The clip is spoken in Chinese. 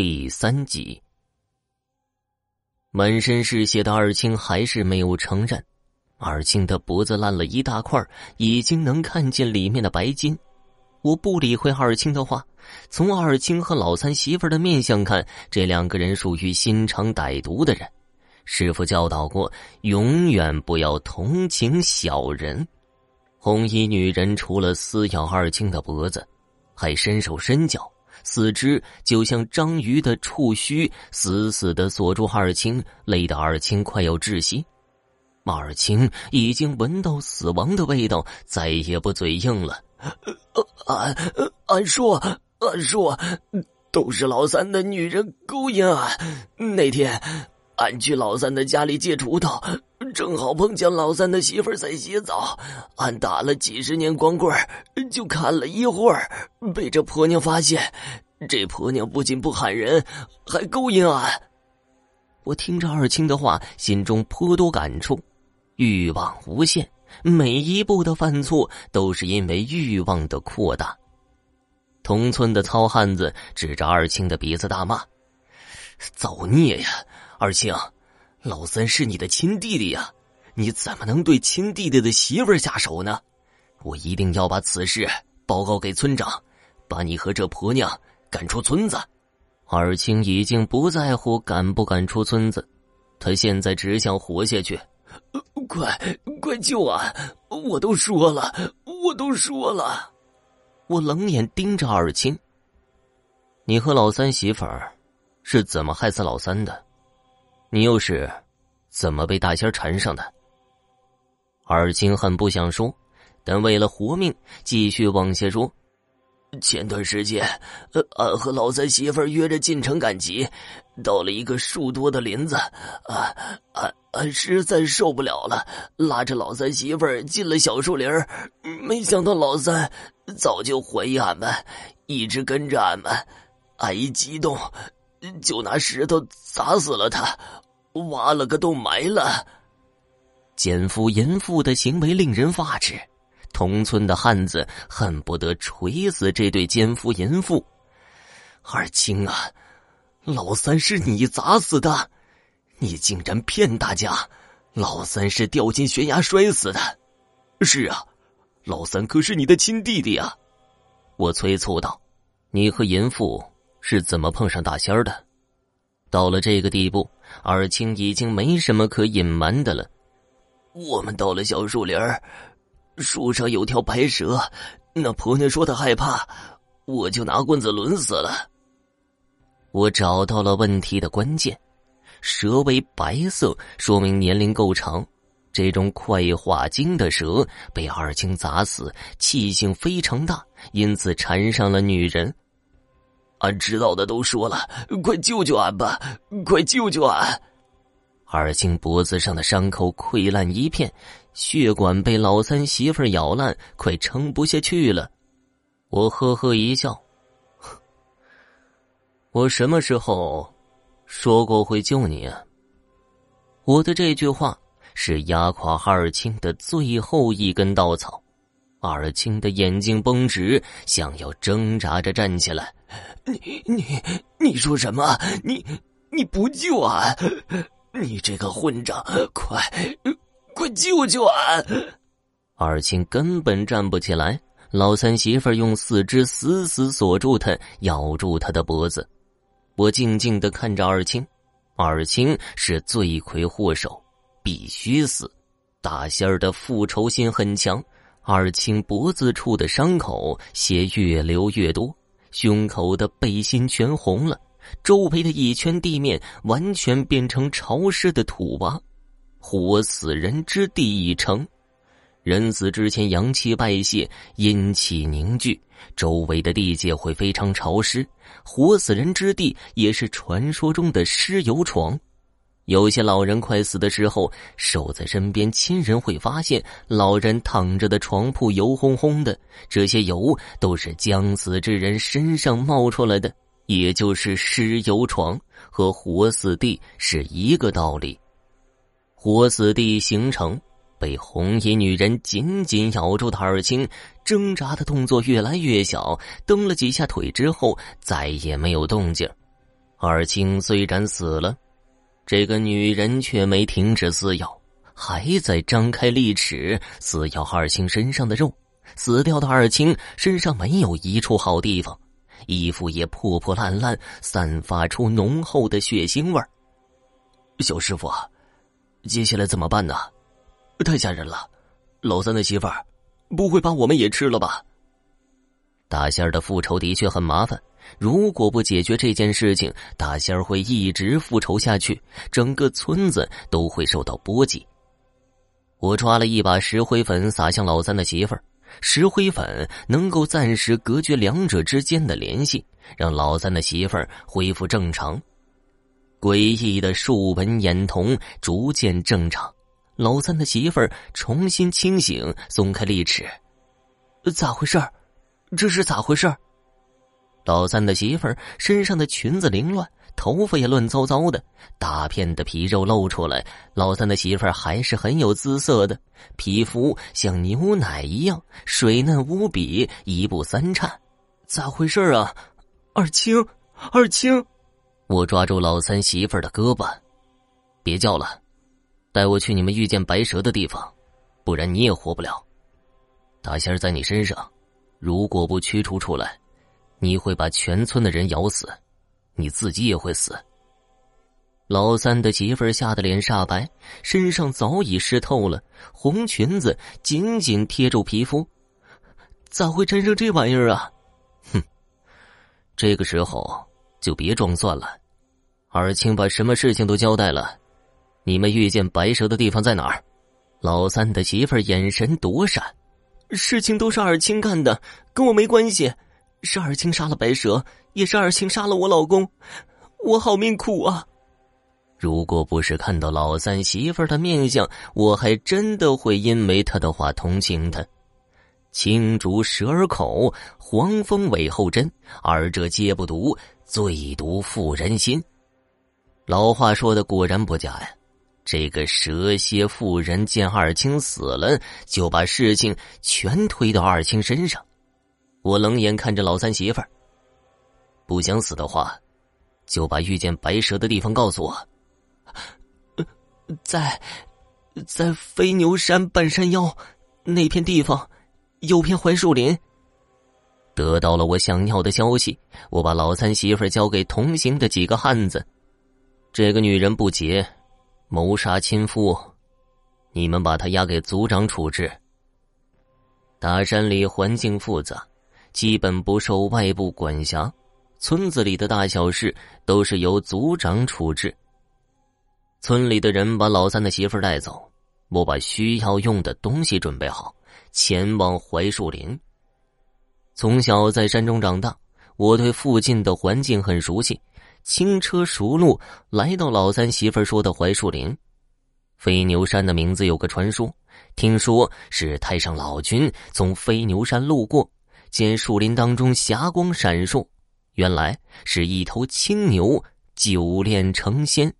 第三集，满身是血的二青还是没有承认。二青的脖子烂了一大块，已经能看见里面的白筋。我不理会二青的话，从二青和老三媳妇的面相看，这两个人属于心肠歹毒的人。师傅教导过，永远不要同情小人。红衣女人除了撕咬二青的脖子，还伸手伸脚。四肢就像章鱼的触须，死死的锁住二青，累得二青快要窒息。马二青已经闻到死亡的味道，再也不嘴硬了。俺俺说俺说，都是老三的女人勾引俺。那天俺去老三的家里借锄头，正好碰见老三的媳妇在洗澡。俺打了几十年光棍，就看了一会儿，被这婆娘发现。这婆娘不仅不喊人，还勾引俺。我听着二青的话，心中颇多感触。欲望无限，每一步的犯错都是因为欲望的扩大。同村的糙汉子指着二青的鼻子大骂：“造孽呀！二青，老三是你的亲弟弟呀，你怎么能对亲弟弟的媳妇下手呢？我一定要把此事报告给村长，把你和这婆娘。”赶出村子，二青已经不在乎赶不赶出村子，他现在只想活下去。快快救俺！我都说了，我都说了。我冷眼盯着二青，你和老三媳妇儿是怎么害死老三的？你又是怎么被大仙缠上的？二青很不想说，但为了活命，继续往下说。前段时间，俺和老三媳妇约着进城赶集，到了一个树多的林子，啊，俺俺实在受不了了，拉着老三媳妇进了小树林没想到老三早就怀疑俺们，一直跟着俺们，俺一激动，就拿石头砸死了他，挖了个洞埋了。奸夫淫妇的行为令人发指。同村的汉子恨不得锤死这对奸夫淫妇。二青啊，老三是你砸死的，你竟然骗大家，老三是掉进悬崖摔死的。是啊，老三可是你的亲弟弟啊！我催促道：“你和淫妇是怎么碰上大仙儿的？”到了这个地步，二青已经没什么可隐瞒的了。我们到了小树林儿。树上有条白蛇，那婆娘说她害怕，我就拿棍子抡死了。我找到了问题的关键，蛇为白色，说明年龄够长。这种快化精的蛇被二青砸死，气性非常大，因此缠上了女人。俺知道的都说了，快救救俺吧，快救救俺！二青脖子上的伤口溃烂一片。血管被老三媳妇咬烂，快撑不下去了。我呵呵一笑，我什么时候说过会救你啊？我的这句话是压垮二青的最后一根稻草。二青的眼睛绷直，想要挣扎着站起来。你你你说什么？你你不救俺？你这个混账！快！快救救俺！二青根本站不起来，老三媳妇用四肢死死锁住他，咬住他的脖子。我静静的看着二青，二青是罪魁祸首，必须死。大仙儿的复仇心很强，二青脖子处的伤口血越流越多，胸口的背心全红了，周围的一圈地面完全变成潮湿的土洼。活死人之地已成，人死之前阳气外泄，阴气凝聚，周围的地界会非常潮湿。活死人之地也是传说中的尸油床。有些老人快死的时候，守在身边亲人会发现老人躺着的床铺油烘烘的，这些油都是将死之人身上冒出来的，也就是尸油床和活死地是一个道理。活死地形成，被红衣女人紧紧咬住的二青，挣扎的动作越来越小，蹬了几下腿之后，再也没有动静。二青虽然死了，这个女人却没停止撕咬，还在张开利齿撕咬二青身上的肉。死掉的二青身上没有一处好地方，衣服也破破烂烂，散发出浓厚的血腥味。小师傅，接下来怎么办呢？太吓人了！老三的媳妇儿不会把我们也吃了吧？大仙儿的复仇的确很麻烦，如果不解决这件事情，大仙儿会一直复仇下去，整个村子都会受到波及。我抓了一把石灰粉撒向老三的媳妇儿，石灰粉能够暂时隔绝两者之间的联系，让老三的媳妇儿恢复正常。诡异的竖纹眼瞳逐渐正常，老三的媳妇儿重新清醒，松开利齿，咋回事儿？这是咋回事？老三的媳妇儿身上的裙子凌乱，头发也乱糟糟的，大片的皮肉露出来。老三的媳妇儿还是很有姿色的，皮肤像牛奶一样水嫩无比，一步三颤。咋回事啊？二青，二青！我抓住老三媳妇儿的胳膊，别叫了，带我去你们遇见白蛇的地方，不然你也活不了。大仙在你身上。如果不驱除出来，你会把全村的人咬死，你自己也会死。老三的媳妇吓得脸煞白，身上早已湿透了，红裙子紧紧贴住皮肤，咋会沾上这玩意儿啊？哼，这个时候就别装蒜了。二青把什么事情都交代了，你们遇见白蛇的地方在哪儿？老三的媳妇眼神躲闪。事情都是二青干的，跟我没关系。是二青杀了白蛇，也是二青杀了我老公，我好命苦啊！如果不是看到老三媳妇的面相，我还真的会因为他的话同情他。青竹蛇儿口，黄蜂尾后针，二者皆不毒，最毒妇人心。老话说的果然不假呀。这个蛇蝎妇人见二青死了，就把事情全推到二青身上。我冷眼看着老三媳妇儿，不想死的话，就把遇见白蛇的地方告诉我。在，在飞牛山半山腰那片地方，有片槐树林。得到了我想要的消息，我把老三媳妇交给同行的几个汉子。这个女人不洁。谋杀亲夫，你们把她押给族长处置。大山里环境复杂，基本不受外部管辖，村子里的大小事都是由族长处置。村里的人把老三的媳妇带走，我把需要用的东西准备好，前往槐树林。从小在山中长大，我对附近的环境很熟悉。轻车熟路来到老三媳妇说的槐树林，飞牛山的名字有个传说，听说是太上老君从飞牛山路过，见树林当中霞光闪烁，原来是一头青牛久炼成仙。